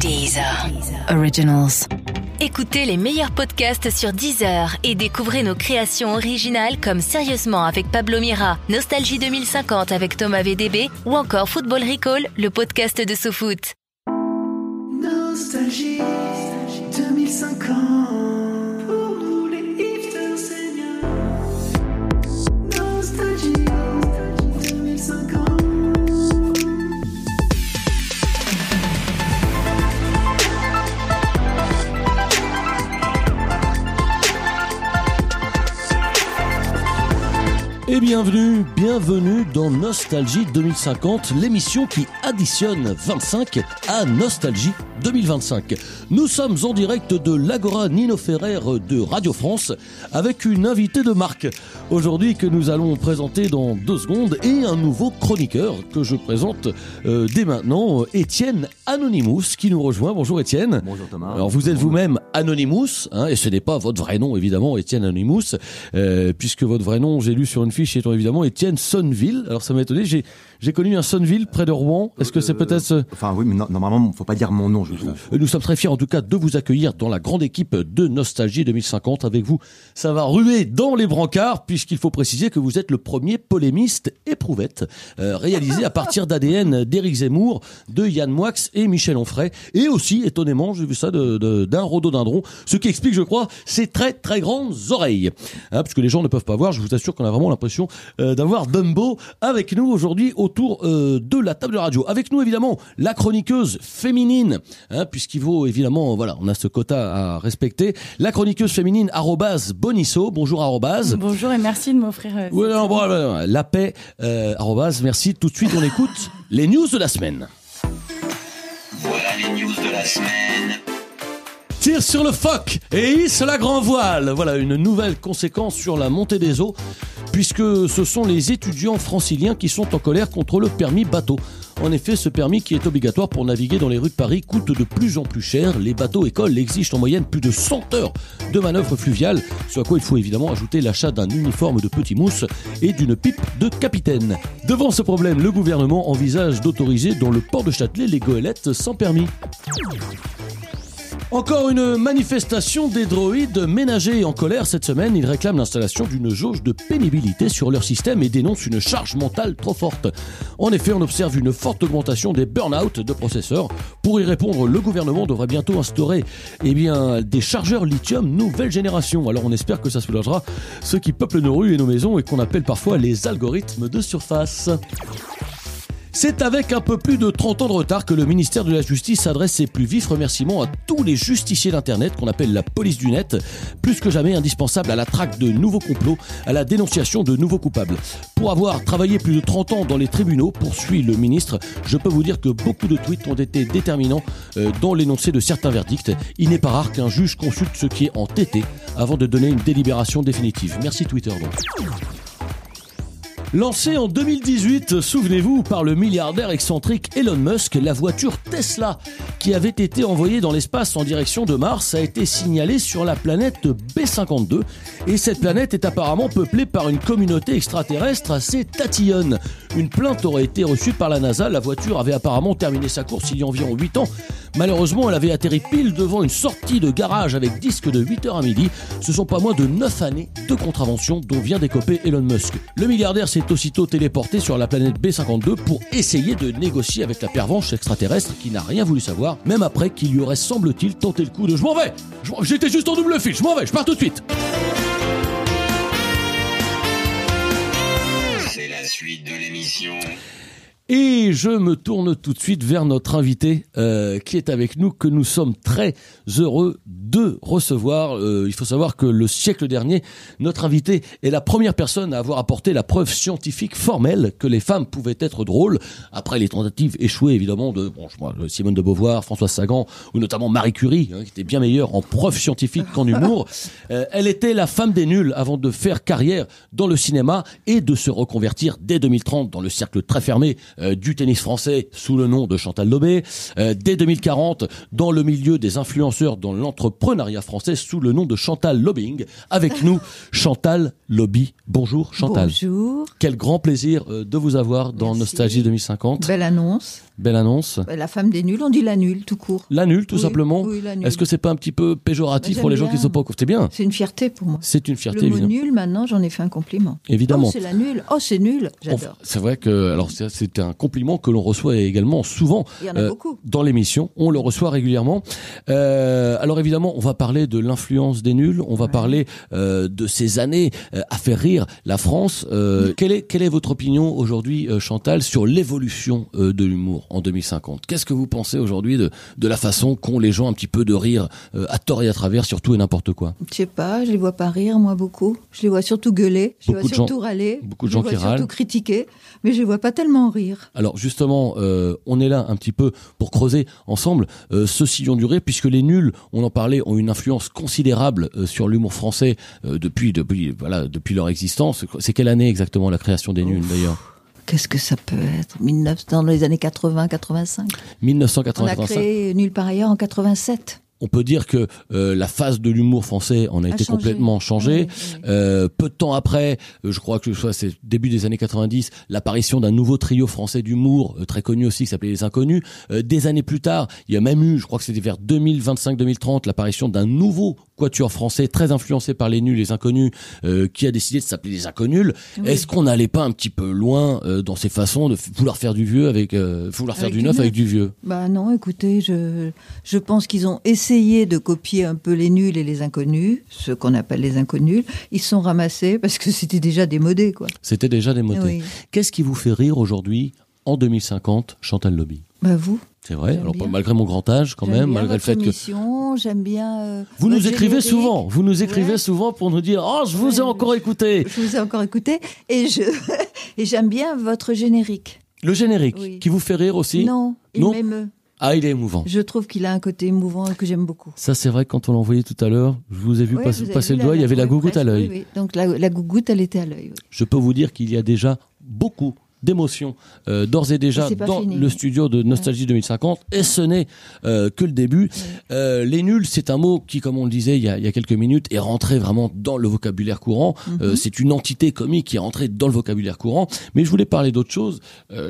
Deezer. Originals. Écoutez les meilleurs podcasts sur Deezer et découvrez nos créations originales comme Sérieusement avec Pablo Mira, Nostalgie 2050 avec Thomas VDB ou encore Football Recall, le podcast de SoFoot. Nostalgie 2050 Et bienvenue, bienvenue dans Nostalgie 2050, l'émission qui additionne 25 à Nostalgie 2025. Nous sommes en direct de l'Agora Nino Ferrer de Radio France avec une invitée de marque aujourd'hui que nous allons présenter dans deux secondes et un nouveau chroniqueur que je présente euh, dès maintenant, Étienne Anonymous qui nous rejoint. Bonjour Étienne. Bonjour Thomas. Alors vous êtes vous-même Anonymous, hein, et ce n'est pas votre vrai nom évidemment, Étienne Anonymous, euh, puisque votre vrai nom, j'ai lu sur une fiche, étant évidemment Étienne Sonneville. Alors ça m'a étonné, j'ai j'ai connu un Sonneville près de Rouen. Est-ce que c'est peut-être ce- Enfin oui, mais no- normalement, faut pas dire mon nom, je trouve. nous sommes très fiers en tout cas de vous accueillir dans la grande équipe de Nostalgie 2050 avec vous. Ça va ruer dans les brancards puisqu'il faut préciser que vous êtes le premier polémiste éprouvette euh, réalisé à partir d'ADN d'Éric Zemmour, de Yann Moix et Michel Onfray et aussi étonnamment j'ai vu ça de- de- d'un rhododendron, ce qui explique je crois ses très très grandes oreilles. Hein, puisque les gens ne peuvent pas voir, je vous assure qu'on a vraiment l'impression euh, d'avoir Dumbo avec nous aujourd'hui autour euh, de la table de radio. Avec nous évidemment la chroniqueuse féminine, hein, puisqu'il faut évidemment, voilà, on a ce quota à respecter. La chroniqueuse féminine arrobase Bonisso, bonjour arrobase. Bonjour et merci de m'offrir. euh, non, bon, la paix, euh, arrobase, merci. Tout de suite, on écoute les news de la semaine. Voilà les news de la semaine. Tire sur le phoque et hisse la grand voile. Voilà une nouvelle conséquence sur la montée des eaux, puisque ce sont les étudiants franciliens qui sont en colère contre le permis bateau. En effet, ce permis qui est obligatoire pour naviguer dans les rues de Paris coûte de plus en plus cher. Les bateaux écoles exigent en moyenne plus de 100 heures de manœuvre fluviale, ce à quoi il faut évidemment ajouter l'achat d'un uniforme de petit mousse et d'une pipe de capitaine. Devant ce problème, le gouvernement envisage d'autoriser dans le port de Châtelet les goélettes sans permis. Encore une manifestation des droïdes ménagers en colère cette semaine. Ils réclament l'installation d'une jauge de pénibilité sur leur système et dénoncent une charge mentale trop forte. En effet, on observe une forte augmentation des burn-out de processeurs. Pour y répondre, le gouvernement devrait bientôt instaurer eh bien, des chargeurs lithium nouvelle génération. Alors on espère que ça soulagera ceux qui peuplent nos rues et nos maisons et qu'on appelle parfois les algorithmes de surface. C'est avec un peu plus de 30 ans de retard que le ministère de la Justice adresse ses plus vifs remerciements à tous les justiciers d'Internet qu'on appelle la police du net, plus que jamais indispensable à la traque de nouveaux complots, à la dénonciation de nouveaux coupables. Pour avoir travaillé plus de 30 ans dans les tribunaux, poursuit le ministre, je peux vous dire que beaucoup de tweets ont été déterminants euh, dans l'énoncé de certains verdicts. Il n'est pas rare qu'un juge consulte ce qui est en avant de donner une délibération définitive. Merci Twitter donc. Lancée en 2018, souvenez-vous, par le milliardaire excentrique Elon Musk, la voiture Tesla, qui avait été envoyée dans l'espace en direction de Mars, a été signalée sur la planète B52. Et cette planète est apparemment peuplée par une communauté extraterrestre assez tatillonne. Une plainte aurait été reçue par la NASA. La voiture avait apparemment terminé sa course il y a environ 8 ans. Malheureusement, elle avait atterri pile devant une sortie de garage avec disque de 8h à midi. Ce sont pas moins de 9 années de contravention dont vient d'écoper Elon Musk. Le milliardaire s'est aussitôt téléporté sur la planète B52 pour essayer de négocier avec la pervenche extraterrestre qui n'a rien voulu savoir, même après qu'il lui aurait, semble-t-il, tenté le coup de « je m'en vais J'étais juste en double fil, je m'en vais, je pars tout de suite !» C'est la suite de l'émission. Et je me tourne tout de suite vers notre invité euh, qui est avec nous, que nous sommes très heureux de recevoir. Euh, il faut savoir que le siècle dernier, notre invité est la première personne à avoir apporté la preuve scientifique formelle que les femmes pouvaient être drôles, après les tentatives échouées évidemment de bon, je- Simone de Beauvoir, Françoise Sagan ou notamment Marie Curie, hein, qui était bien meilleure en preuve scientifique qu'en humour. Euh, elle était la femme des nuls avant de faire carrière dans le cinéma et de se reconvertir dès 2030 dans le cercle très fermé du tennis français sous le nom de Chantal Lobé. Euh, dès 2040, dans le milieu des influenceurs dans l'entrepreneuriat français sous le nom de Chantal Lobbying. Avec nous, Chantal Lobby. Bonjour Chantal. Bonjour. Quel grand plaisir euh, de vous avoir dans Merci. Nostalgie 2050. Belle annonce. Belle annonce. La femme des nuls, on dit la nulle, tout court. La nulle, tout Oui, simplement. oui, la nulle. Est-ce que c'est pas un petit peu péjoratif Bah, pour les gens qui sont pas au C'est bien. C'est une fierté pour moi. C'est une fierté, Le mot évidemment. nul, maintenant, j'en ai fait un compliment. Évidemment. Oh, c'est la nulle. Oh, c'est nul. J'adore. C'est vrai que alors c'est- c'est un compliment que l'on reçoit également souvent euh, dans l'émission. On le reçoit régulièrement. Euh, alors évidemment, on va parler de l'influence des nuls. On va Ouais. parler euh, de ces années à faire rire la France. Euh, quelle est quelle est votre opinion aujourd'hui, Chantal, sur l'évolution de l'humour en 2050 Qu'est-ce que vous pensez aujourd'hui de de la façon qu'ont les gens un petit peu de rire à tort et à travers, surtout et n'importe quoi? Je sais pas, je les vois pas rire, moi, beaucoup. Je les vois surtout gueuler. Je les Beaucoup vois de gens- surtout râler. beaucoup de je gens les qui vois surtout râlent. critiquer. Mais je les vois pas tellement rire. Alors justement, euh, on est là un petit peu pour creuser ensemble euh, ce sillon du rire, puisque les nuls, on en parlait, ont une influence considérable euh, sur l'humour français euh, depuis depuis voilà depuis leur existence. C'est quelle année exactement la création des nuls d'ailleurs? Qu'est-ce que ça peut être? 1900, Dans les années 80, 85. On a 1985. créé Nulle par ailleurs en 87. On peut dire que euh, la phase de l'humour français en a, A été changé. complètement changée. Oui, oui. Euh, peu de temps après, euh, je crois que soit c'est début des années 90, l'apparition d'un nouveau trio français d'humour euh, très connu aussi qui s'appelait les Inconnus. Euh, des années plus tard, il y a même eu, je crois que c'était vers 2025-2030, l'apparition d'un nouveau quatuor français très influencé par les nuls, les Inconnus, euh, qui a décidé de s'appeler les Inconnuls. Est-ce qu'on n'allait pas un petit peu loin euh, dans ces façons de vouloir faire du vieux avec, euh, vouloir faire Avec du neuf. avec du vieux? Bah non, écoutez, je, je pense qu'ils ont essayé de copier un peu les nuls et les inconnus, ce qu'on appelle les inconnus. Ils se sont ramassés parce que c'était déjà démodé, quoi. C'était déjà démodé. Oui. Qu'est-ce qui vous fait rire aujourd'hui en 2050, Chantal Lobby? Bah vous C'est vrai. J'aime Alors bien. malgré mon grand âge, quand J'aime même, bien malgré le fait que émission, j'aime bien. euh, vous nous écrivez générique. souvent, vous nous écrivez Ouais. souvent pour nous dire oh je vous ai encore écouté. Je vous ai encore écouté et je et j'aime bien votre générique. Le générique Oui. qui vous fait rire aussi? Non, il Non. m'émeut. Ah il est émouvant. Je trouve qu'il a un côté émouvant que j'aime beaucoup. Ça c'est vrai quand on l'a envoyé tout à l'heure, je vous ai vu passer, vu le doigt, il y avait la gougoute à l'œil. oui, oui. Donc la, la gougoute, elle était à l'œil. Je peux vous dire qu'il y a déjà beaucoup d'émotions euh, d'ores et déjà Et dans fini. le studio de Nostalgie 2050 et ce n'est euh, que le début. Euh, les nuls, c'est un mot qui, comme on le disait il y a, il y a quelques minutes, est rentré vraiment dans le vocabulaire courant. Mhm. C'est une entité comique qui est rentrée dans le vocabulaire courant. Mais je voulais parler d'autre chose,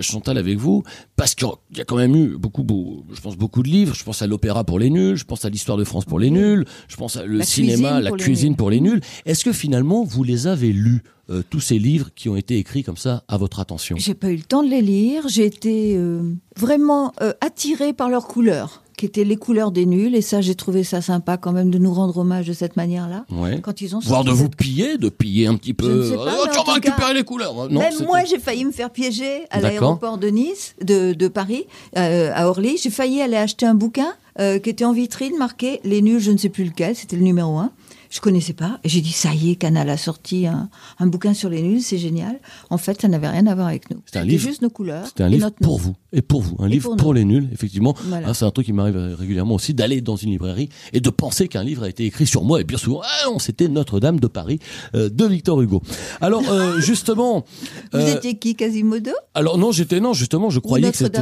Chantal, avec vous, parce qu'il y a quand même eu beaucoup, beaucoup, je pense beaucoup de livres. Je pense à l'opéra pour les nuls, je pense à l'histoire de France pour les nuls, je pense à le La cinéma, cuisine la pour cuisine nuls. pour les nuls. Est-ce que finalement vous les avez lus? Euh, tous ces livres qui ont été écrits comme ça à votre attention J'ai pas eu le temps de les lire. J'ai été euh, vraiment euh, attirée par leurs couleurs, qui étaient les couleurs des nuls. Et ça, j'ai trouvé ça sympa quand même de nous rendre hommage de cette manière-là. Ouais. Quand ils ont Voire de vous piller, de piller un petit peu. Je ne sais pas, Oh, tu vas récupérer les couleurs. Non, Même moi, j'ai failli me faire piéger à l'aéroport de Nice, de, de Paris, à Orly. J'ai failli aller acheter un bouquin qui était en vitrine, marqué Les nuls, je ne sais plus lequel, c'était le numéro un. Je connaissais pas. J'ai dit, ça y est, Canal a sorti un, un bouquin sur les nuls, c'est génial. En fait, ça n'avait rien à voir avec nous. C'était un livre- juste nos couleurs. C'était un livre nom. pour vous et pour vous, un Et livre pour les nuls, effectivement. Voilà. Ah, c'est un truc qui m'arrive régulièrement aussi d'aller dans une librairie et de penser qu'un livre a été écrit sur moi et bien souvent, ah non, c'était Notre-Dame de Paris euh, de Victor Hugo. Alors euh, justement, Vous euh, étiez qui, Quasimodo? alors non, j'étais non, justement, je croyais que c'était.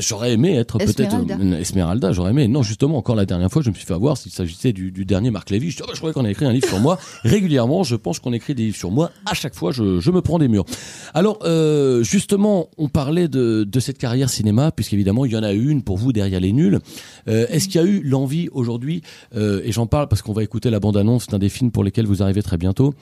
J'aurais aimé être peut-être Esmeralda. euh, Esmeralda, j'aurais aimé. Non, justement, encore la dernière fois, je me suis fait avoir s'il s'agissait du, du dernier Marc Lévy. Je, bah, je croyais qu'on a écrit un livre sur moi régulièrement. Je pense qu'on écrit des livres sur moi. À chaque fois, je, je me prends des murs. Alors, euh, justement, on parlait de, de cette carrière cinéma, puisqu'évidemment, il y en a une pour vous derrière les nuls. Euh, Est-ce qu'il y a eu l'envie aujourd'hui, euh, et j'en parle parce qu'on va écouter la bande-annonce d'un des films pour lesquels vous arrivez très bientôt.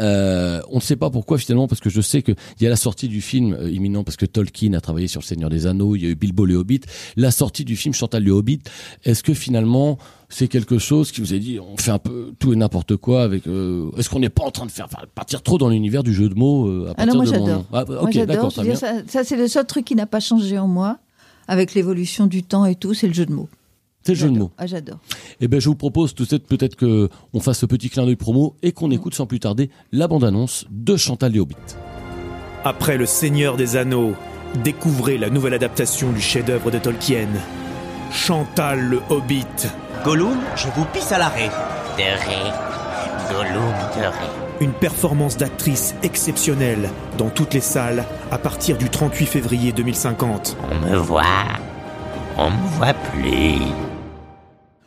Euh, on ne sait pas pourquoi finalement parce que je sais que il y a la sortie du film euh, imminent parce que Tolkien a travaillé sur le Seigneur des Anneaux, il y a eu Bilbo le Hobbit, la sortie du film Chantal le Hobbit. Est-ce que finalement c'est quelque chose qui vous a dit on fait un peu tout et n'importe quoi avec euh, Est-ce qu'on n'est pas en train de faire partir trop dans l'univers du jeu de mots à Ah non, partir moi de mon j'adore. nom Ah, Moi j'adore. Ça, ça, c'est le seul truc qui n'a pas changé en moi, avec l'évolution du temps et tout, c'est le jeu de mots. C'est le jeu de mots. Ah, j'adore. Eh ben, je vous propose tout de suite peut-être que on fasse ce petit clin d'œil promo et qu'on écoute sans plus tarder la bande-annonce de Chantal le Hobbit. Après Le Seigneur des Anneaux, découvrez la nouvelle adaptation du chef-d'œuvre de Tolkien, Chantal le Hobbit. Gollum, je vous pisse à l'arrêt. De ré. Gollum de ré. Une performance d'actrice exceptionnelle dans toutes les salles à partir du 38 février 2050. On me voit. On me voit plus.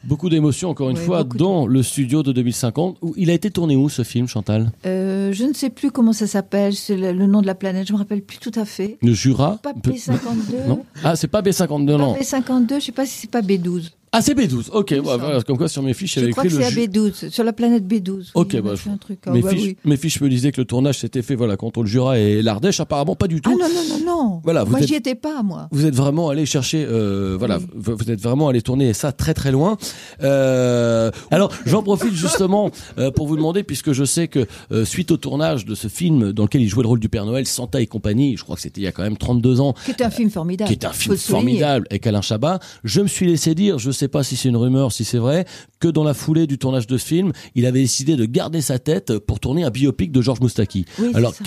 Beaucoup d'émotions, encore une Ouais, fois, de- dans le studio de 2050. Où il a été tourné où ce film, Chantal? Euh, je ne sais plus comment ça s'appelle, c'est le, le nom de la planète, je me rappelle plus tout à fait. Le Jura? Pas Peu- B52. Non? Ah, c'est pas B52, Pas non. B52, je sais pas si c'est pas B12. Ah, c'est B12. Ok, ouais, semble. voilà, comme quoi sur mes fiches, Je j'avais crois écrit que le c'est à Ju- B12, sur la planète B12. Ok, Oui, bah, un truc. Mes, bah fiches, oui. mes fiches me disaient que le tournage s'était fait voilà, contre le Jura et l'Ardèche. Apparemment, pas du tout. Ah non, non, non, non. Voilà, vous Moi, êtes- j'y étais pas, moi. Vous êtes vraiment allé chercher, euh, voilà, Oui. vous êtes vraiment allé tourner ça très très loin. Euh, alors, j'en profite justement euh, pour vous demander, puisque je sais que suite au tournage de ce film dans lequel il jouait le rôle du Père Noël, Santa et compagnie, je crois que c'était il y a quand même 32 ans, Qui était un film formidable. qui est un film formidable avec Alain Chabat. Je me suis laissé dire, je sais pas si c'est une rumeur, si c'est vrai, que dans la foulée du tournage de ce film, il avait décidé de garder sa tête pour tourner un biopic de Georges Moustaki. Oui, Alors, ça.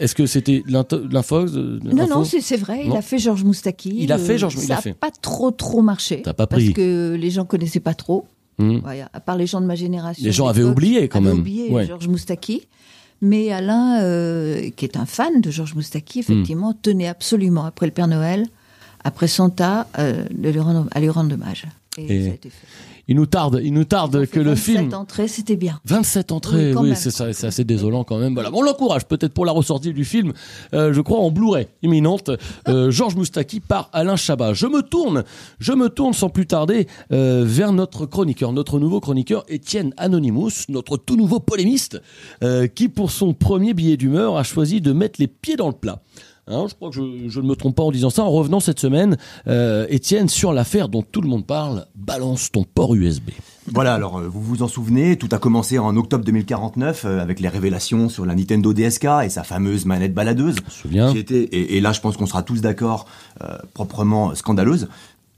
est-ce que c'était l'info de Non, non, c'est vrai. Il Non. a fait Georges Moustaki. Il a fait Euh, Georges- il Ça a a fait. pas trop, trop marché. T'as pas Parce pris. que les gens connaissaient pas trop. Hmm. Ouais, à part les gens de ma génération. Les gens avaient oublié, quand avaient même. oublié Ouais. Georges Moustaki. Mais Alain, euh, qui est un fan de Georges Moustaki, effectivement, Hmm. tenait absolument, après le Père Noël, après Santa, euh, de lui rendre, à lui rendre hommage. Et, Et. Il nous tarde, il nous tarde que le 27 film. entrées, c'était bien. 27 entrées, Oui, c'est ça, c'est assez désolant quand même. Voilà, on l'encourage peut-être pour la ressortie du film, euh, je crois en Blu-ray imminente. Euh, Georges Moustaki par Alain Chabat. Je me tourne, je me tourne sans plus tarder euh, vers notre chroniqueur, notre nouveau chroniqueur Étienne Anonymous, notre tout nouveau polémiste, qui pour son premier billet d'humeur a choisi de mettre les pieds dans le plat. Hein, je crois que je, je ne me trompe pas en disant ça. En revenant cette semaine, euh, Étienne, sur l'affaire dont tout le monde parle, balance ton port USB. Voilà, alors euh, vous vous en souvenez, tout a commencé en octobre 2049 euh, avec les révélations sur la Nintendo DSK et sa fameuse manette baladeuse. Je me souviens. Qui était, et, et là je pense qu'on sera tous d'accord, proprement scandaleuse.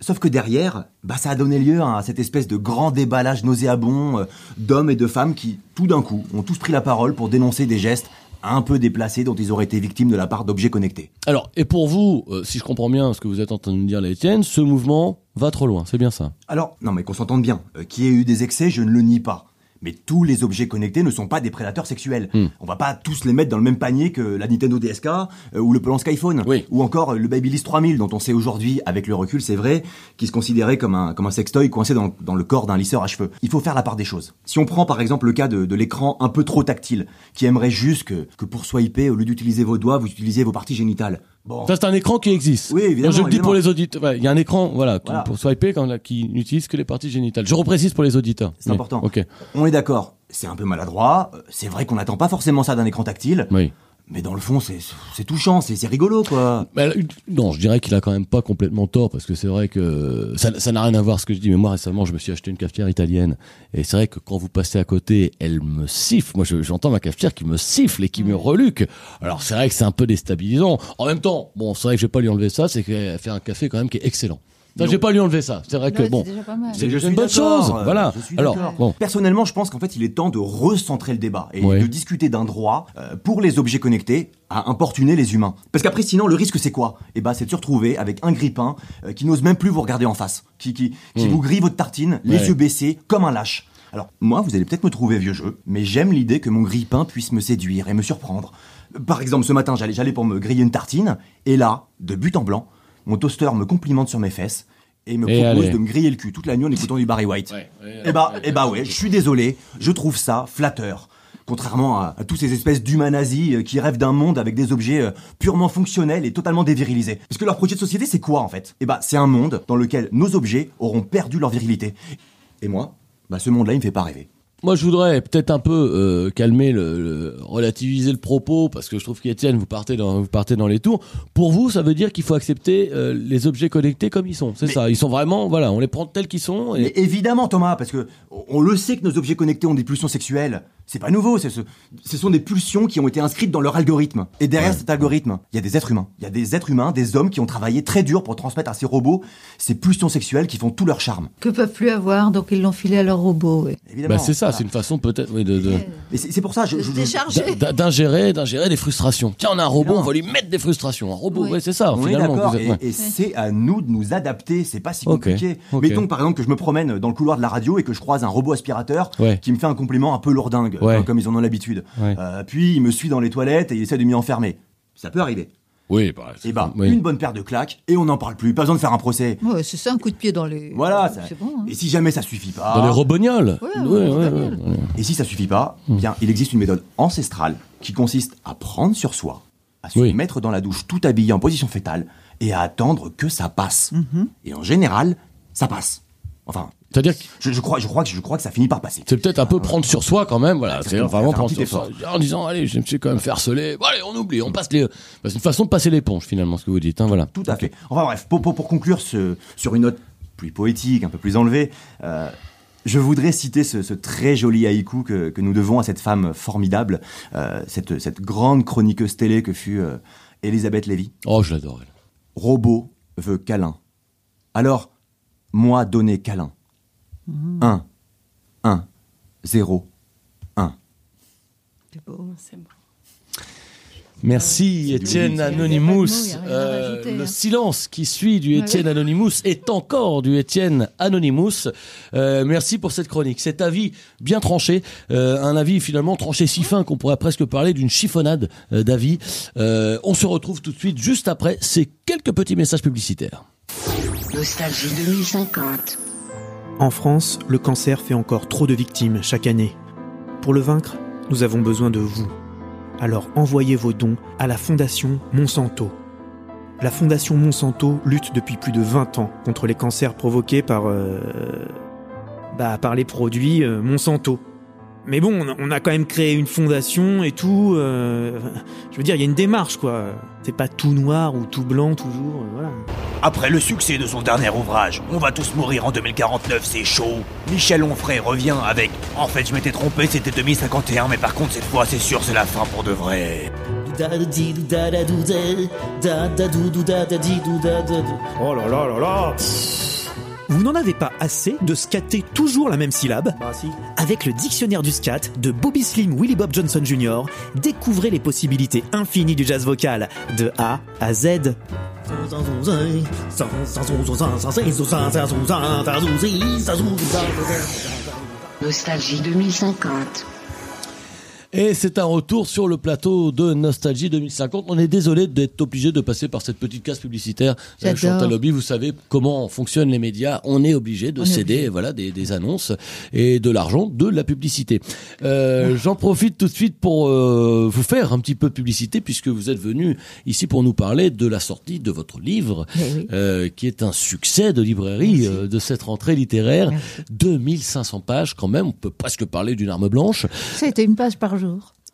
Sauf que derrière, bah, ça a donné lieu à cette espèce de grand déballage nauséabond d'hommes et de femmes qui, tout d'un coup, ont tous pris la parole pour dénoncer des gestes un peu déplacés dont ils auraient été victimes de la part d'objets connectés. Alors, et pour vous, euh, si je comprends bien ce que vous êtes en train de nous dire, là, Étienne, ce mouvement va trop loin, c'est bien ça? Alors, non mais qu'on s'entende bien, euh, qu'il y ait eu des excès, je ne le nie pas. Mais tous les objets connectés ne sont pas des prédateurs sexuels. Hmm. On va pas tous les mettre dans le même panier que la Nintendo DSK euh, ou le Polanski iPhone Oui. ou encore le Babyliss 3000 dont on sait aujourd'hui avec le recul, c'est vrai, qui se considérait comme un comme un sextoy coincé dans, dans le corps d'un lisseur à cheveux. Il faut faire la part des choses. Si on prend par exemple le cas de, de l'écran un peu trop tactile, qui aimerait juste que que pour swiper au lieu d'utiliser vos doigts, vous utilisiez vos parties génitales. Bon, Ça, c'est un écran qui existe. Oui, évidemment, je le dis évidemment. pour les auditeurs. Ouais, Il y a un écran, voilà, qui- Voilà. pour swiper, quand, qui n'utilise que les parties génitales. Je reprécise pour les auditeurs. C'est Mais- important. Ok. on est d'accord. C'est un peu maladroit. euh, C'est vrai qu'on n'attend pas forcément ça d'un écran tactile. Oui. Mais dans le fond, c'est c'est touchant, c'est c'est rigolo, quoi. Mais, euh, non, je dirais qu'il a quand même pas complètement tort parce que c'est vrai que ça ça n'a rien à voir ce que je dis. Mais moi récemment, je me suis acheté une cafetière italienne et c'est vrai que quand vous passez à côté, elle me siffle. Moi, je- j'entends ma cafetière qui me siffle et qui me reluque. Alors c'est vrai que c'est un peu déstabilisant. En même temps, bon, c'est vrai que je vais pas lui enlever ça, c'est qu'elle fait un café quand même qui est excellent. Ça, je vais pas lui enlever ça. C'est vrai que bon, c'est une bonne chose. euh, Voilà. Alors bon. Personnellement, je pense qu'en fait, il est temps de recentrer le débat et Ouais. de discuter d'un droit euh, pour les objets connectés à importuner les humains. Parce qu'après, sinon, le risque, c'est quoi? Eh ben, c'est de se retrouver avec un grippin euh, qui n'ose même plus vous regarder en face, qui, qui, qui vous grille votre tartine, les Hmm. Ouais. yeux baissés, comme un lâche. Alors, moi, vous allez peut-être me trouver vieux jeu, mais j'aime l'idée que mon grippin puisse me séduire et me surprendre. Par exemple, ce matin, j'allais, j'allais pour me griller une tartine, et là, de but en blanc, mon toaster me complimente sur mes fesses et me Et propose allez. de me griller le cul toute la nuit en écoutant du Barry White. Ouais, ouais, Eh bah, eh bah ouais, je suis désolé, je trouve ça flatteur. Contrairement à, à tous ces espèces d'humains nazis euh, qui rêvent d'un monde avec des objets euh, purement fonctionnels et totalement dévirilisés. Parce que leur projet de société, c'est quoi en fait? Eh bah, c'est un monde dans lequel nos objets auront perdu leur virilité. Et moi, bah, ce monde-là, il me fait pas rêver. Moi, je voudrais peut-être un peu euh, calmer, le, le- relativiser le propos, parce que je trouve qu'Étienne, vous partez dans, vous partez dans les tours. Pour vous, ça veut dire qu'il faut accepter euh, les objets connectés comme ils sont. C'est ça. Ils sont vraiment, voilà, on les prend tels qu'ils sont. Mais évidemment, Thomas, parce que on le sait que nos objets connectés ont des pulsions sexuelles. C'est pas nouveau, c'est ce, ce sont des pulsions qui ont été inscrites dans leur algorithme. Et derrière cet algorithme, il y a des êtres humains. Il y a des êtres humains, des hommes qui ont travaillé très dur pour transmettre à ces robots ces pulsions sexuelles qui font tout leur charme. Que peuvent plus avoir, donc ils l'ont filé à leur robot. oui. Évidemment. Bah, c'est ça, C'est une façon peut-être oui, de, de- c'est pour ça, je, d'ingérer, d'ingérer des frustrations. Tiens, on a un robot, on va lui mettre des frustrations. Un robot, Oui. ouais, c'est ça. on finalement, d'accord, vous êtes- et, c'est à nous de nous adapter, c'est pas si compliqué. ok. Mettons par exemple que je me promène dans le couloir de la radio et que je croise un robot aspirateur Ouais. qui me fait un compliment un peu lourdingue. Ouais. comme, comme ils en ont l'habitude. Ouais. Euh, puis il me suit dans les toilettes et il essaie de m'y enfermer. Ça peut arriver. Oui, bah, Et bah, oui. une bonne paire de claques et on n'en parle plus. Pas besoin de faire un procès. Ouais, c'est ça, un coup de pied dans les. Voilà. ça- C'est bon. hein. Et si jamais ça suffit pas. Dans les robognoles. Ouais, Ouais, ouais, ouais, robognoles. ouais, ouais. Et si ça suffit pas, Hmm. bien, il existe une méthode ancestrale qui consiste à prendre sur soi, à se Oui. mettre dans la douche tout habillé en position fétale et à attendre que ça passe. Mhm. Et en général, ça passe. Enfin, C'est-à-dire que je, je crois, je crois que je crois que ça finit par passer. c'est peut-être un peu prendre sur soi quand même, voilà. C'est vraiment prendre soi. En disant, allez, je me suis quand même fait harceler. Bon, allez, on oublie, on passe les. Bah, c'est une façon de passer l'éponge finalement, ce que vous dites, hein, voilà. Tout à fait. Enfin bref, pour, pour, pour conclure ce, sur une note plus poétique, un peu plus enlevée, euh, je voudrais citer ce, ce très joli haïku que, que nous devons à cette femme formidable, euh, cette, cette grande chroniqueuse télé que fut euh, Elisabeth Lévy. Oh, je l'adore. elle. Robot veut câlin. Alors, moi donner câlin. 1, 1, 0, 1. C'est beau. C'est bon. Merci Étienne mots, Anonymous. Euh, rajouter, le hein. silence qui suit du Étienne ouais. Anonymous est encore du Étienne Anonymous. Euh, merci pour cette chronique. Cet avis bien tranché, euh, un avis finalement tranché si fin qu'on pourrait presque parler d'une chiffonnade euh, d'avis. Euh, on se retrouve tout de suite juste après ces quelques petits messages publicitaires. Nostalgie 2050. En France, le cancer fait encore trop de victimes chaque année. Pour le vaincre, nous avons besoin de vous. Alors envoyez vos dons à la Fondation Monsanto. La Fondation Monsanto lutte depuis plus de 20 ans contre les cancers provoqués par... euh, bah, par les produits euh, Monsanto. Mais bon, on a- quand même créé une fondation et tout. euh, je veux dire, il y a une démarche, quoi. C'est pas tout noir ou tout blanc toujours, euh, voilà. Après le succès de son dernier ouvrage, On va tous mourir en 2049, c'est chaud. Michel Onfray revient avec En fait, je m'étais trompé, c'était 2051, mais par contre, cette fois, c'est sûr, c'est la fin pour de vrai. Oh là là là là Vous n'en avez pas assez de scatter toujours la même syllabe Avec le dictionnaire du scat de Bobby Slim Willie Bob Johnson Jr., découvrez les possibilités infinies du jazz vocal de A à Z. Nostalgie 2050. Et c'est un retour sur le plateau de Nostalgie 2050. On est désolé d'être obligé de passer par cette petite case publicitaire. Euh. Chantal Lobby, vous savez comment fonctionnent les médias. On est obligé de On céder obligé. voilà, des, des annonces et de l'argent de la publicité. Euh, J'en profite tout de suite pour euh, vous faire un petit peu de publicité puisque vous êtes venu ici pour nous parler de la sortie de votre livre Eh oui. euh, qui est un succès de librairie euh, de cette rentrée littéraire. 2500 pages quand même, on peut presque parler d'une arme blanche. Été une page par jour.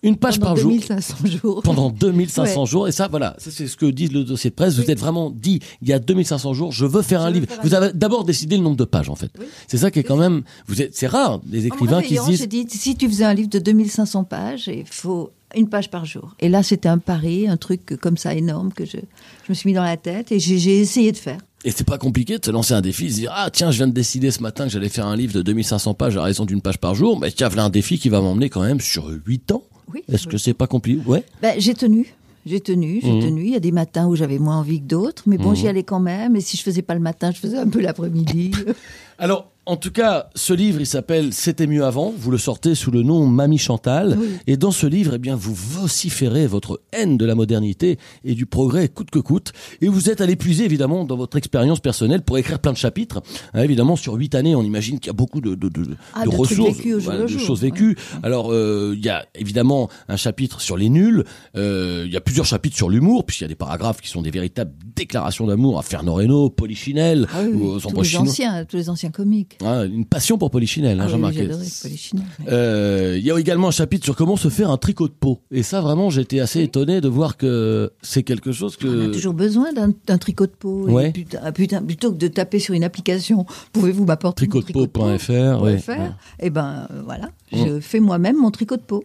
Une page Pendant par jour. 2500 jours. Pendant 2500 Ouais. jours. Et ça, voilà, c'est ce que dit le dossier de presse. Vous êtes vraiment dit, il y a 2500 jours, je veux faire un veux livre. faire Vous avez d'abord décidé le nombre de pages, en fait. Oui. C'est ça qui est quand même, vous êtes, c'est rare, En me écrivains qui se disent, j'ai dit, si tu faisais un livre de 2500 pages, il faut une page par jour. Et là, c'était un pari, un truc comme ça énorme que je, je me suis mis dans la tête et j'ai essayé de faire. Et c'est pas compliqué de se lancer un défi, de se dire, ah, tiens, je viens de décider ce matin que j'allais faire un livre de 2500 pages à raison d'une page par jour. Mais tiens, voilà un défi qui va m'emmener quand même sur 8 ans. Oui. Est-ce que c'est pas compliqué? Ouais. Ben, j'ai tenu. J'ai tenu, j'ai Mhm. tenu. Il y a des matins où j'avais moins envie que d'autres, mais bon, Mhm. j'y allais quand même. Et si je faisais pas le matin, je faisais un peu l'après-midi. Alors, en tout cas, ce livre, il s'appelle C'était mieux avant. Vous le sortez sous le nom Mamie Chantal. Oui. Et dans ce livre, eh bien, vous vociférez votre haine de la modernité et du progrès coûte que coûte. Et vous êtes allé puiser, évidemment, dans votre expérience personnelle pour écrire plein de chapitres. Hein, évidemment, sur huit années, on imagine qu'il y a beaucoup de, de, de, Ah, de ressources, voilà, de jour, choses ouais. vécues. Alors, euh, il y a évidemment un chapitre sur les nuls. Euh, Il y a plusieurs chapitres sur l'humour, puisqu'il y a des paragraphes qui sont des véritables déclarations d'amour à Fernand Reynaud, Polichinelle, Ah oui, ou aux tous les anciens, tous les anciens comiques. Ah, une passion pour Polichinelle, hein, Ah Jean-Marc. Euh, Il y a également un chapitre sur comment se faire un tricot de peau. Et ça, vraiment, j'étais assez étonné de voir que c'est quelque chose On a que... toujours besoin d'un tricot de peau. Et Ouais. putain, ah, putain, plutôt que de taper sur une application, pouvez-vous m'apporter mon tricot de peau Tricotdepeau.fr, ouais. ouais. Eh ben euh, voilà, je fais moi-même mon tricot de peau.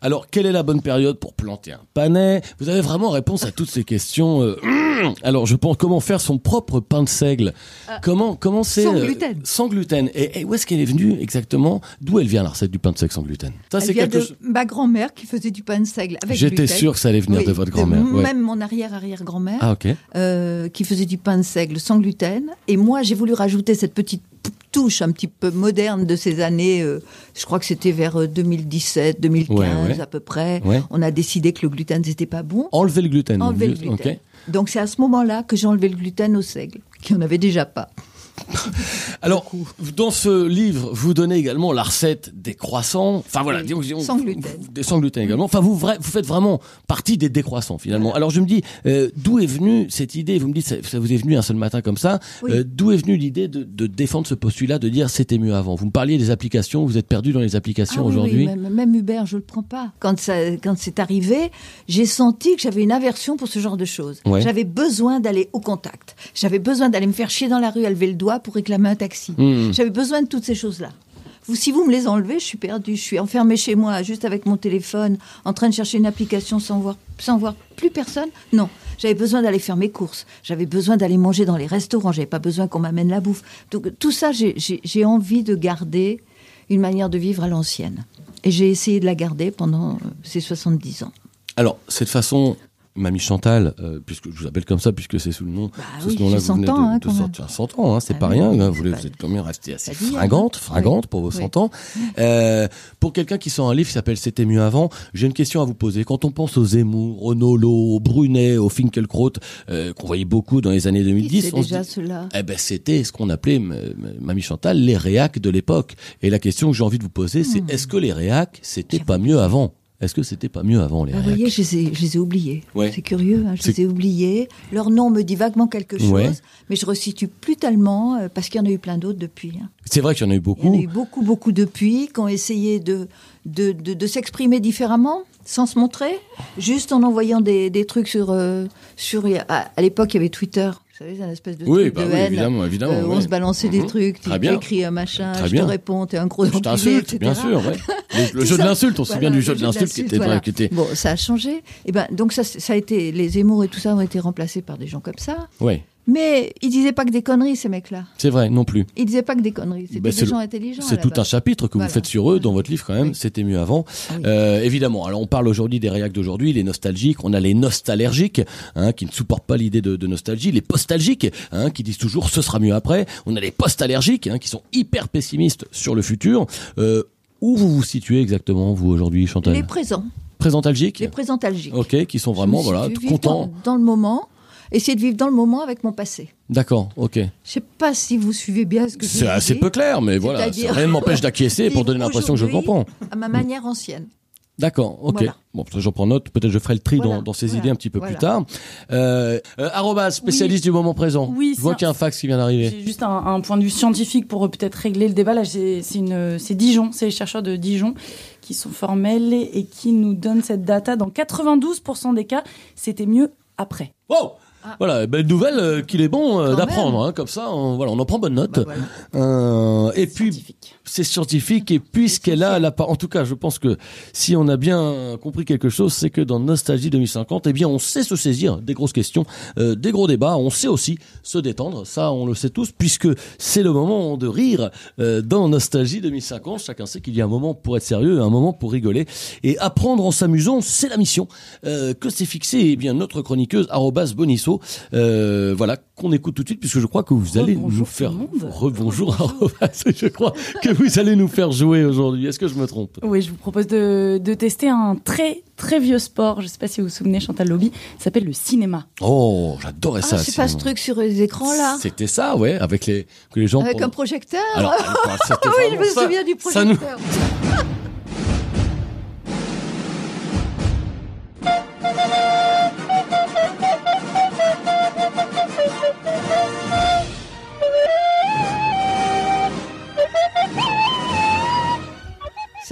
Alors, quelle est la bonne période pour planter un panais? Vous avez vraiment réponse à toutes ces questions. euh, Alors, je pense comment faire son propre pain de seigle. comment comment c'est sans euh, gluten. Sans gluten. Et, et où est-ce qu'elle est venue exactement? D'où elle vient la recette du pain de seigle sans gluten? Ça, c'est quelque chose. ma grand-mère qui faisait du pain de seigle avec J'étais sûr que ça allait venir Oui, de votre grand-mère. ouais. Même mon arrière-arrière-grand-mère Ah euh, qui faisait du pain de seigle sans gluten. Et moi, j'ai voulu rajouter cette petite touche un petit peu moderne de ces années. euh, je crois que c'était vers euh, 2017, 2015 Ouais, ouais. à peu près. Ouais. On a décidé que le gluten c'était pas bon. Enlever le gluten. Enlever le gluten. Donc c'est à ce moment-là que j'ai enlevé le gluten au seigle, qui en avait déjà pas. Alors, dans ce livre, vous donnez également la recette des croissants. Enfin voilà, disons, disons- Sans gluten. Des sans gluten également. Enfin, vous, faites vraiment partie des décroissants finalement. Alors je me dis, euh, d'où est venue cette idée? Vous me dites, ça, ça vous est venu un seul matin comme ça. Oui. Euh, d'où est venue l'idée de, de défendre ce postulat, de dire c'était mieux avant? Vous me parliez des applications, vous êtes perdu dans les applications Ah aujourd'hui. oui, même, même Uber, je le prends pas. Quand ça, quand c'est arrivé, j'ai senti que j'avais une aversion pour ce genre de choses. Ouais. J'avais besoin d'aller au contact. J'avais besoin d'aller me faire chier dans la rue, à lever le doigt pour réclamer un taxi. Mmh. J'avais besoin de toutes ces choses-là. Vous, si vous me les enlevez, je suis perdue. Je suis enfermée chez moi, juste avec mon téléphone, en train de chercher une application sans voir, sans voir plus personne. Non. J'avais besoin d'aller faire mes courses. J'avais besoin d'aller manger dans les restaurants. J'avais pas besoin qu'on m'amène la bouffe. Donc, tout ça, j'ai envie de garder une manière de vivre à l'ancienne. Et j'ai essayé de la garder pendant euh, ces 70 ans. Alors, cette façon, Mamie Chantal, euh, puisque je vous appelle comme ça, puisque c'est sous le nom, sous oui, ce nom-là vous venez 100 ans, de, hein, de quand même. sortir. 100 ans, hein, c'est Ah pas oui, rien. oui, hein, vous, pas- vous êtes quand même resté assez dit, hein. fringante, fringante pour vos Oui. 100 ans. Euh, pour quelqu'un qui sort un livre qui s'appelle C'était mieux avant, j'ai une question à vous poser. Quand on pense aux Zemmour, aux Nolo, aux Brunet, aux Finkelkraut, euh, qu'on voyait beaucoup dans les années 2010, c'est on se déjà dit- cela. eh ben, c'était ce qu'on appelait, Mamie Chantal, les réacs de l'époque. Et la question que j'ai envie de vous poser, c'est Hmm. est-ce que les réacs, c'était pas mieux avant? Est-ce que c'était pas mieux avant les Vous voyez, je les ai, je les ai oubliés. Ouais. C'est curieux, hein, je les ai oubliés. Leur nom me dit vaguement quelque chose, Ouais. mais je resitue plus tellement euh, parce qu'il y en a eu plein d'autres depuis. hein. C'est vrai qu'il y en a eu Il y en beaucoup. a eu beaucoup, beaucoup depuis qui ont essayé de, de, de, de s'exprimer différemment, sans se montrer, juste en envoyant des, des trucs sur... euh, sur à, à l'époque, il y avait Twitter. Vous savez, c'est un espèce de Oui, truc bah de oui, haine. évidemment, évidemment, euh, oui. On se balançait des Mhm. trucs. Tu écris un machin, Très je bien. te réponds, t'es un gros Je enculé, t'insulte, bien sûr, ouais. Le, jeu de l'insulte, on se souvient Voilà, du jeu de l'insulte qui était, voilà. qui était. Bon, ça a changé. Et ben, donc ça, ça a été les Zemmour et tout ça ont été remplacés par des gens comme ça. Ouais, Mais ils disaient pas que des conneries ces mecs-là. c'est vrai, non plus. Ils disaient pas que des conneries. C'était Ben, des gens intelligents. C'est tout un chapitre que Voilà. vous faites sur eux dans votre livre quand même. C'était mieux avant. Oui. Euh, évidemment. Alors on parle aujourd'hui des réacs d'aujourd'hui, les nostalgiques. On a les nostalgiques hein, qui ne supportent pas l'idée de, de nostalgie, les postalgiques hein, qui disent toujours ce sera mieux après. On a les postallergiques hein, qui sont hyper pessimistes sur le futur. Euh, où vous vous situez exactement vous aujourd'hui, Chantal Les présents, Présentalgiques. les présentalgiques. Ok, qui sont vraiment me voilà contents. Dans, dans le moment, essayer de vivre dans le moment avec mon passé. D'accord, ok. Je sais pas si vous suivez bien ce que je C'est veux assez peu clair, mais voilà, rien ne m'empêche d'acquiescer pour donner l'impression que je comprends. À ma manière ancienne. D'accord, ok. Voilà. Bon, j'en prends note, peut-être je ferai le tri Voilà, dans, dans ces voilà, idées un petit peu plus tard. Euh, euh, spécialiste du moment présent. Oui, je vois qu'il y a un fax qui vient d'arriver. J'ai juste un, un point de vue scientifique pour euh, peut-être régler le débat. Là, c'est Dijon, c'est les chercheurs de Dijon qui sont formels et, et qui nous donnent cette data. Dans 92% des cas, c'était mieux après. Wow Voilà, belle nouvelle euh, qu'il est bon euh, Ah. D'apprendre, hein, comme ça, on, voilà, on en prend bonne note. Bah, voilà. Euh, et puis, c'est scientifique, et puisqu'elle a la part, en tout cas, je pense que si on a bien compris quelque chose, c'est que dans Nostalgie 2050, eh bien, on sait se saisir des grosses questions, euh, des gros débats, on sait aussi se détendre, ça, on le sait tous, puisque c'est le moment de rire euh, dans Nostalgie 2050. Chacun sait qu'il y a un moment pour être sérieux, un moment pour rigoler, et apprendre en s'amusant, c'est la mission euh, que s'est fixée, eh bien, notre chroniqueuse arrobas Euh, voilà, qu'on écoute tout de suite, puisque je crois que vous allez nous faire rebonjour, arrobas, je crois que vous allez nous faire jouer aujourd'hui. Est-ce que je me trompe? Oui, je vous propose de, de tester un très très vieux sport. Je ne sais pas si vous vous souvenez, Chantal Lobby. Ça s'appelle le cinéma. Oh, j'adorais Ah, ça. c'est pas ce truc sur les écrans là C'était ça, ouais, avec les que les gens. Avec un projecteur Alors, Ah oui, je me ça. souviens du Ça nous-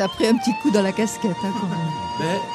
Ça a pris un petit coup dans la casquette. hein, quand même.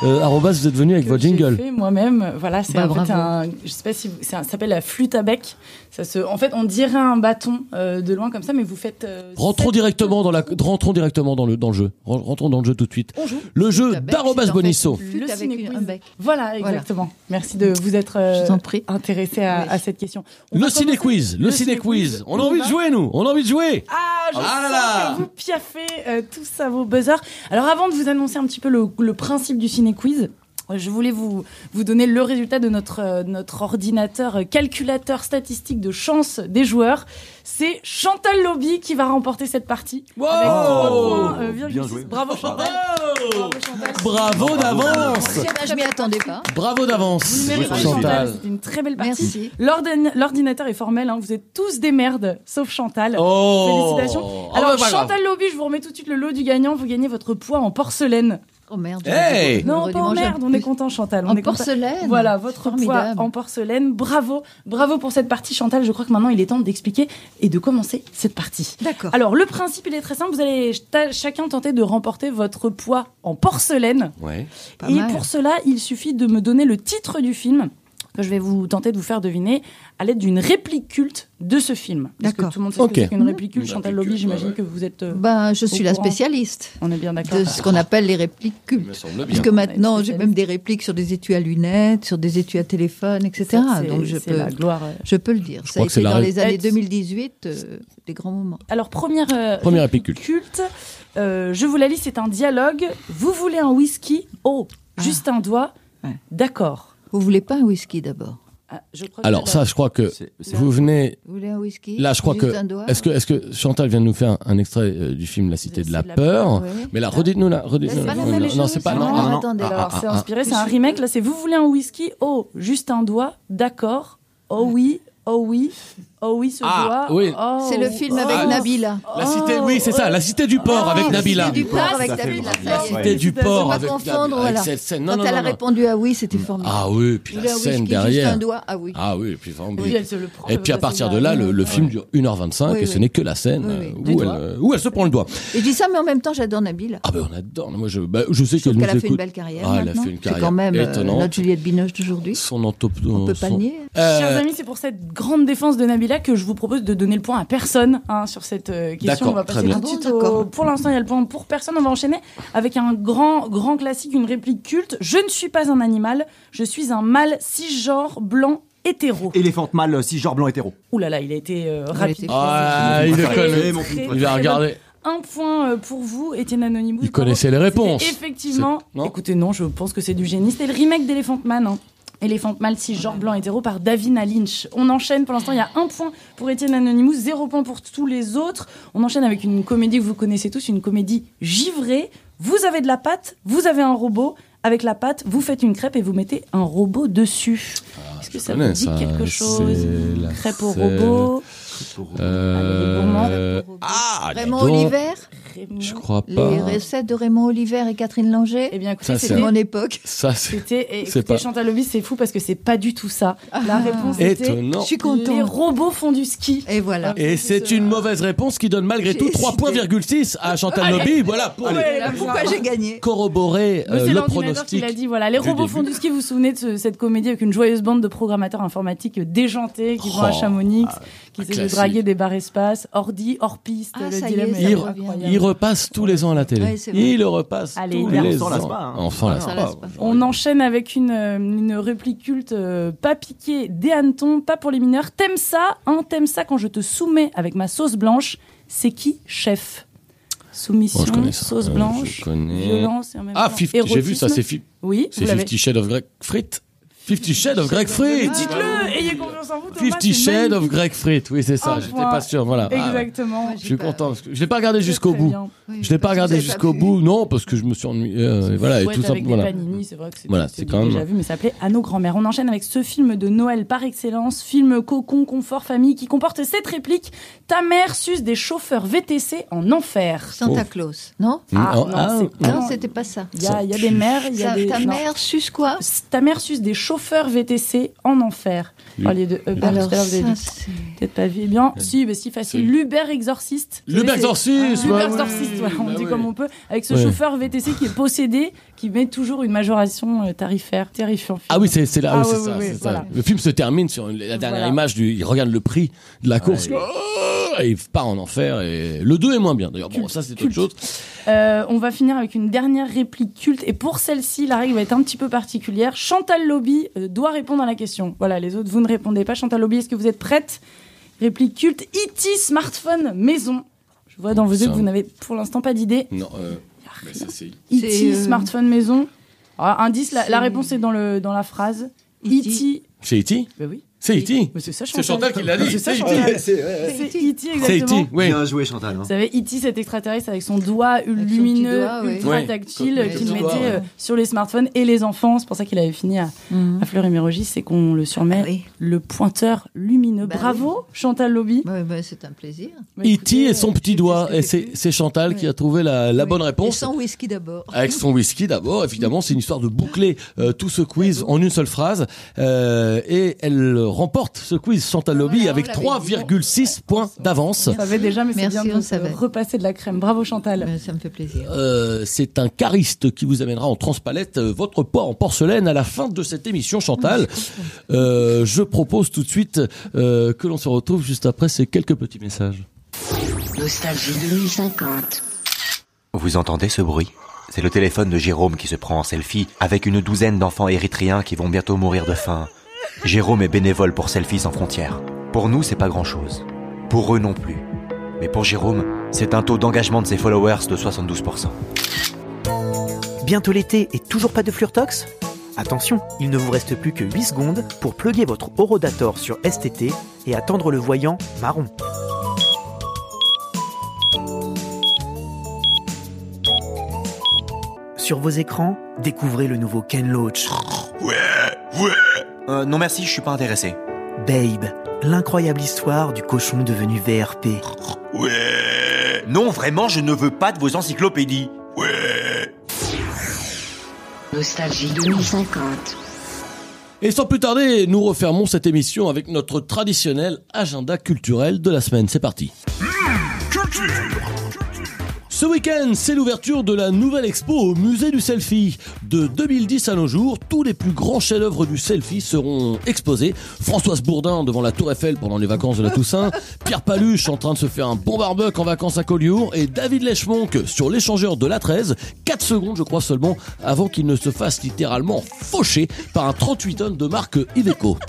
Euh, arrobas, vous êtes venu avec votre jingle. fait moi-même. Voilà, c'est Bah, en fait bravo. un. Je sais pas si vous- c'est un- ça s'appelle la flûte à bec. Ça se. En fait, on dirait un bâton euh, de loin comme ça, mais vous faites. euh, Rentrons directement dans la, rentrons directement dans le dans le jeu. Ren- Rentrons dans le jeu tout de suite. On joue. Le jeu Flûte à bec, d'arrobas Bonisso. flûte Le avec une- un bec. Voilà, exactement. Merci de vous être euh, intéressé à, Oui. à cette question. On Le ciné quiz, le ciné quiz. On a envie de va. jouer nous, on a envie de jouer. Ah, je Ah là sens là. que vous piaffez euh, tous à vos buzzers. Alors avant de vous annoncer un petit peu le, principe du ciné quiz, Je voulais vous, vous donner le résultat de notre, euh, notre ordinateur euh, calculateur statistique de chance des joueurs. C'est Chantal Lobby qui va remporter cette partie. Wow avec trois points, euh, Bien joué. Bravo Chantal. Bravo Chantal. Bravo d'avance je m'y attendais pas. Bravo d'avance Vous méritez, Chantal. C'était une très belle partie. L'ordinateur est formel, hein. vous êtes tous des merdes, sauf Chantal. Oh Félicitations. Alors, bah, grave. Chantal Lobby, je vous remets tout de suite le lot du gagnant. Vous gagnez votre poids en porcelaine. Oh merde. Hey Non, pas en merde, on est content, Chantal. on En est content. porcelaine. Voilà, votre poids en porcelaine. Bravo, bravo pour cette partie, Chantal. Je crois que maintenant il est temps d'expliquer et de commencer cette partie. D'accord. Alors, le principe, il est très simple. Vous allez chacun tenter de remporter votre poids en porcelaine. Ouais. Pas et mal. pour cela, il suffit de me donner le titre du film que je vais vous tenter de vous faire deviner à l'aide d'une réplique culte de ce film. Que D'accord. tout le monde sait ce Ok. que c'est qu'une réplique culte Une Chantal réplique Lobby, j'imagine ouais, que vous êtes. euh, Ben, je suis la courant. spécialiste on est bien d'accord. de ce qu'on appelle les répliques Il me cultes. semble bien. Puisque maintenant, j'ai même des répliques sur des étuis à lunettes, sur des étuis à téléphone, etc. Donc je c'est peux, la gloire. euh. je peux le dire. Je Ça a crois que c'est été la dans les années Être- 2018 euh, des grands moments. Alors, première, euh, Première réplique culte. culte. Euh, je vous la lis, c'est un dialogue. Vous voulez un whisky? Oh, juste un doigt. Ouais. D'accord. Vous voulez pas un whisky d'abord Ah, je crois que Alors ça, je crois que C'est- c'est- vous venez... Vous voulez un whisky Là, je crois Juste que... Est-ce que, est-ce que Chantal vient de nous faire un, un extrait euh, du film La Cité de la Peur Ouais. Mais là, redites-nous là, redites-nous. C'est pas la Non, non, c'est pas... non, Non, non, non, non. attendez. Ah, ah, c'est ah, inspiré, c'est un remake. Là, c'est vous voulez un whisky Oh, juste un doigt. D'accord. Oh oui. Oh oui. Oh oui, ce Ah, doigt. oui. Oh. C'est le film avec Oh. Nabila. La cité, oui, c'est ça, la cité du port avec Nabila. La cité du port avec Nabila. La cité du port pas avec confondre, Nabila, cette scène. Non, Quand non, elle non, a répondu à oui, c'était formidable. Ah oui, puis la scène derrière. un doigt Ah oui. Ah oui, et puis vraiment. Oui, elle se le prend, Et puis à partir c'est de là, le, le film dure 1h25 Oui, et ce n'est que la scène Oui, euh, où, elle, euh, où elle se prend le doigt. Et je dis ça, mais en même temps, j'adore Nabila. Ah ben on adore. Moi je, bah, je sais qu'elle nous qu'elle a fait une belle carrière. Ah, elle a fait une C'est carrière quand même euh, étonnante. notre Juliette Binoche d'aujourd'hui. Son. On peut pas nier. Chers amis, c'est pour cette grande défense de Nabila que je vous propose de donner le point à personne hein, sur cette euh, question. D'accord, On va très passer bien. tout de suite Ah au... Pour l'instant, il y a le point pour personne. On va enchaîner avec un grand, grand classique, une réplique culte. Je ne suis pas un animal, je suis un mâle cisgenre blanc hétéro. Éléphant mâle, si genre blanc hétéro. Ouh là là, il a été euh, Il a rapide. Ah, le connaît. mon Il regarder. bonne. Un point euh, pour vous, Étienne Anonymous. Il bravo. connaissait les réponses. Effectivement. Non Écoutez, non, je pense que c'est du génie. C'était le remake d'Elephant Man. Hein. Elephant si genre blanc hétéro par Davina Lynch. On enchaîne, pour l'instant, il y a un point pour Étienne Anonymous, zéro point pour tous les autres. On enchaîne avec une comédie que vous connaissez tous, une comédie givrée. Vous avez de la pâte, vous avez un robot. Avec la pâte, vous faites une crêpe et vous mettez un robot dessus. Est-ce que ça vous dit ça, quelque chose la Crêpe au robot. Euh, ah, Raymond donc. Oliver Raymond. Je crois Les pas. recettes de Raymond Oliver et Catherine Langer Eh bien, écoutez, c'était mon époque. Ça, c'est C'était, pas- Chantal Lobby, c'est fou parce que c'est pas du tout ça. La réponse était étonnant. Je suis les contente. robots font du ski. Et voilà. Et c'est une mauvaise réponse qui donne malgré tout hésité. 3,6 à Chantal Lobby. Voilà, pour Ouais, Voilà pourquoi j'ai gagné. corroborer Mais euh, c'est le l'ordinateur qui pronostic. l'a dit. Voilà, les robots font du ski. Vous vous souvenez de ce- cette comédie avec une joyeuse bande de programmateurs informatiques déjantés qui vont à Oh, Chamonix, qui un essaient de draguer des barres espace, ordi, hors piste, Ah, le dilemme repasse tous les ans à la télé. Ouais, il le repasse Allez, tous il les on lasse ans. pas, hein. S'en lasse pas. lasse pas. On enchaîne avec une, euh, une réplique culte, euh, pas piqué, des hannetons, pas pour les mineurs. T'aimes ça, hein, t'aimes ça quand je te soumets avec ma sauce blanche. C'est qui, chef? Soumission, Bon, ça. sauce Euh, blanche, je connais. violence et en même Ah, temps 50, j'ai vu ça, c'est fi- Oui, c'est. 50 Shades of Greg Frites. 50 Shades of Greg Frites. Dites-le, ayez confiance en vous, Thomas. 50 c'est Shades of magnifique. Greg Frites. Oui, c'est ça. J'étais point. pas sûr. Voilà. Ah, ouais. Exactement. Je suis content. parce que Je l'ai pas regardé jusqu'au bout. Je l'ai pas regardé jusqu'au bout, non, parce que je me suis ennuyé. euh, et voilà, et tout ça. avec Voilà. des panini, c'est vrai que c'est Voilà, c'est quand même- déjà vu, mais ça s'appelait À nos grands-mères. On enchaîne avec ce film de Noël par excellence, film cocon, confort, famille, qui comporte cette réplique Ta mère suce des chauffeurs VTC en enfer. Santa Oh. Claus, non Ah, non, ah, c'est Non, c'était pas ça. Il y a, il y a des mères, il y a Ta- des. Ta non. mère suce quoi? Ta mère suce des chauffeurs VTC en enfer. Oui. Parliez de c'est... Peut-être pas vu. Eh bien, si, mais si facile. L'Uber exorciste. L'Uber exorciste, L'Uber exorciste, voilà, on bah dit comme on peut. Avec ce chauffeur VTC qui est possédé, qui met toujours une majoration euh, tarifaire. Terrifiant. Ah oui, c'est là, Ah oui, ça. Le film se termine sur une- la dernière Voilà. image du, il regarde le prix de la course. Ouais. Oh, et il part en enfer et le 2 est moins bien d'ailleurs. Bon, ça c'est autre chose. Euh, on va finir avec une dernière réplique culte. Et pour celle-ci, la règle va être un petit peu particulière. Chantal Lobby euh, doit répondre à la question. Voilà, les autres, vous ne répondez pas. Chantal Lobby, est-ce que vous êtes prête? Réplique culte. E.T. smartphone maison. Je vois dans vos yeux que vous n'avez pour l'instant pas d'idée. Non, euh, ça, c'est E.T. C'est, euh, smartphone maison. Alors, indice, la, la réponse est dans, le, dans la phrase. E.T. C'est E.T. Ben oui. C'est E.T. Mais c'est ça, C'est Chantal qui l'a dit. C'est ça, C'est Chantal. E.T. C'est E.T. exactement. E.T., oui. Bien joué, Chantal. hein. Vous savez, E.T., cet extraterrestre avec son doigt lumineux, doigt, ouais. ultra tactile, Ouais, qu'il mettait doigt, ouais. euh, sur les smartphones et les enfants. C'est pour ça qu'il avait fini à, Mhm. à Fleury-Mérogis, c'est qu'on le surmet Ah oui. le pointeur lumineux. Bah Bravo, Chantal Lobby. Bah, c'est un plaisir. Bah, E.T. et son petit doigt. Et c'est c'est Chantal qui a trouvé la, bonne Et réponse. sans whisky d'abord. Avec son whisky d'abord, évidemment, c'est une histoire de boucler euh, tout ce quiz en une seule phrase. Euh, et elle remporte ce quiz Chantal Lobby Voilà, avec on l'avait 3,6 points d'avance. On savait déjà, mais c'est Merci, bien on de savait. repasser de la crème. Bravo, Chantal. Ça me fait plaisir. Euh, c'est un cariste qui vous amènera en transpalette euh, votre poids en porcelaine à la fin de cette émission, Chantal. Euh, je propose tout de suite euh, que l'on se retrouve juste après ces quelques petits messages. Nostalgie 2050. Vous entendez ce bruit? C'est le téléphone de Jérôme qui se prend en selfie avec une douzaine d'enfants érythréens qui vont bientôt mourir de faim. Jérôme est bénévole pour Selfies sans frontières. Pour nous, c'est pas grand-chose. Pour eux non plus. Mais pour Jérôme, c'est un taux d'engagement de ses followers de 72%. Bientôt l'été et toujours pas de Fluortox Attention, il ne vous reste plus que 8 secondes pour plugger votre Orodator sur STT et attendre le voyant marron. Sur vos écrans, découvrez le nouveau Ken Loach. Ouais, ouais. Euh, non merci, je suis pas intéressé. Babe, l'incroyable histoire du cochon devenu VRP. Ouais. Non, vraiment, je ne veux pas de vos encyclopédies. Ouais. Nostalgie 2050. Et sans plus tarder, nous refermons cette émission avec notre traditionnel agenda culturel de la semaine. C'est parti. Ce week-end, c'est l'ouverture de la nouvelle expo au musée du selfie. De 2010 à nos jours, tous les plus grands chefs-d'œuvre du selfie seront exposés. Françoise Bourdin devant la Tour Eiffel pendant les vacances de la Toussaint, Pierre Paluche en train de se faire un bon barbecue en vacances à Collioure et David Lechmonck sur l'échangeur de la 13, 4 secondes je crois seulement avant qu'il ne se fasse littéralement faucher par un 38 tonnes de marque Iveco.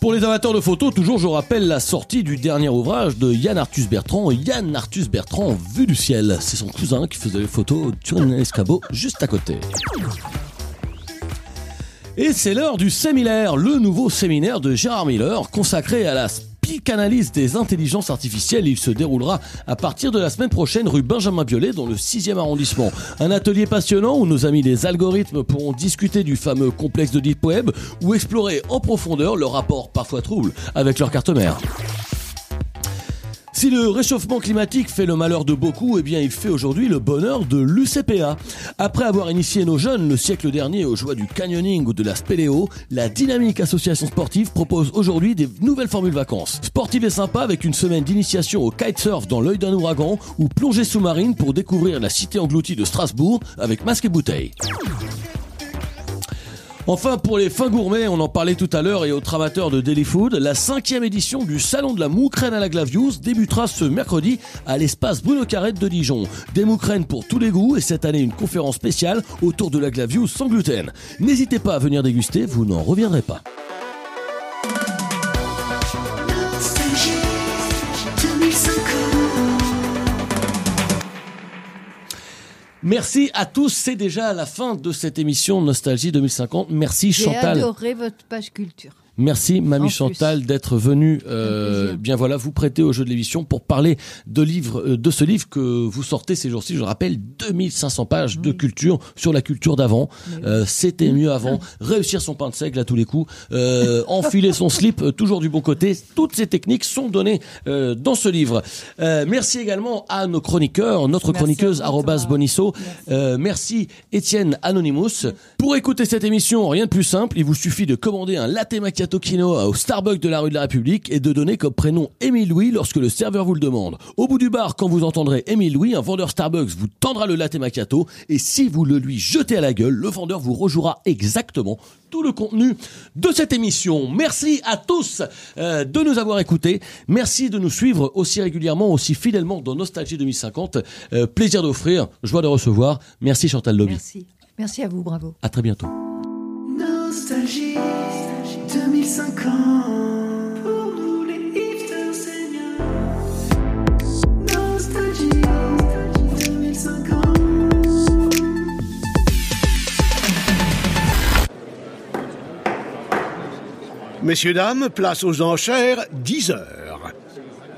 Pour les amateurs de photos, toujours je rappelle la sortie du dernier ouvrage de Yann Arthus Bertrand. Yann Arthus Bertrand, Vue du ciel. C'est son cousin qui faisait les photos sur un escabeau juste à côté. Et c'est l'heure du séminaire, le nouveau séminaire de Gérard Miller consacré à la psychanalyse des intelligences artificielles. Il se déroulera à partir de la semaine prochaine rue Benjamin Biolay dans le 6e arrondissement. Un atelier passionnant où nos amis des algorithmes pourront discuter du fameux complexe de Deep Web ou explorer en profondeur le rapport parfois trouble avec leur carte mère. Si le réchauffement climatique fait le malheur de beaucoup, eh bien il fait aujourd'hui le bonheur de l'UCPA. Après avoir initié nos jeunes le siècle dernier aux joies du canyoning ou de la spéléo, la dynamique association sportive propose aujourd'hui des nouvelles formules vacances. Sportive et sympa avec une semaine d'initiation au kitesurf dans l'œil d'un ouragan ou plongée sous-marine pour découvrir la cité engloutie de Strasbourg avec masque et bouteille. Enfin, pour les fins gourmets, on en parlait tout à l'heure et aux amateurs de Daily Food, la cinquième édition du Salon de la Moucrène à la Glavius débutera ce mercredi à l'espace Bruno Carrette de Dijon. Des moucrènes pour tous les goûts et cette année une conférence spéciale autour de la Glavius sans gluten. N'hésitez pas à venir déguster, vous n'en reviendrez pas. Merci à tous, c'est déjà la fin de cette émission Nostalgie 2050. Merci J'ai Chantal. adoré votre page culture. Merci Mamie. Chantal d'être venue euh, bien voilà vous prêter au jeu de l'émission pour parler de livre euh, de ce livre que vous sortez ces jours-ci je rappelle 2500 pages de culture sur la culture d'avant. Euh, c'était mieux avant. Réussir son pain de seigle à tous les coups. Euh, enfiler son slip toujours du bon côté. Toutes ces techniques sont données dans ce livre. Merci également à nos chroniqueurs notre Merci chroniqueuse arrobas. Bonisso. Euh, merci Étienne Anonymous. Pour écouter cette émission, rien de plus simple, il vous suffit de commander un latte macchiato quinoa au Starbucks de la rue de la République et de donner comme prénom Émile Louis lorsque le serveur vous le demande. Au bout du bar, quand vous entendrez Émile Louis, un vendeur Starbucks vous tendra le latte macchiato et si vous le lui jetez à la gueule, le vendeur vous rejouera exactement tout le contenu de cette émission. Merci à tous euh, de nous avoir écoutés. Merci de nous suivre aussi régulièrement, aussi fidèlement dans Nostalgie 2050. Euh, plaisir d'offrir, joie de recevoir. Merci Chantal Lobby. Merci. Merci à vous, bravo. À très bientôt. Nostalgie Messieurs, dames, place aux enchères, 10 heures.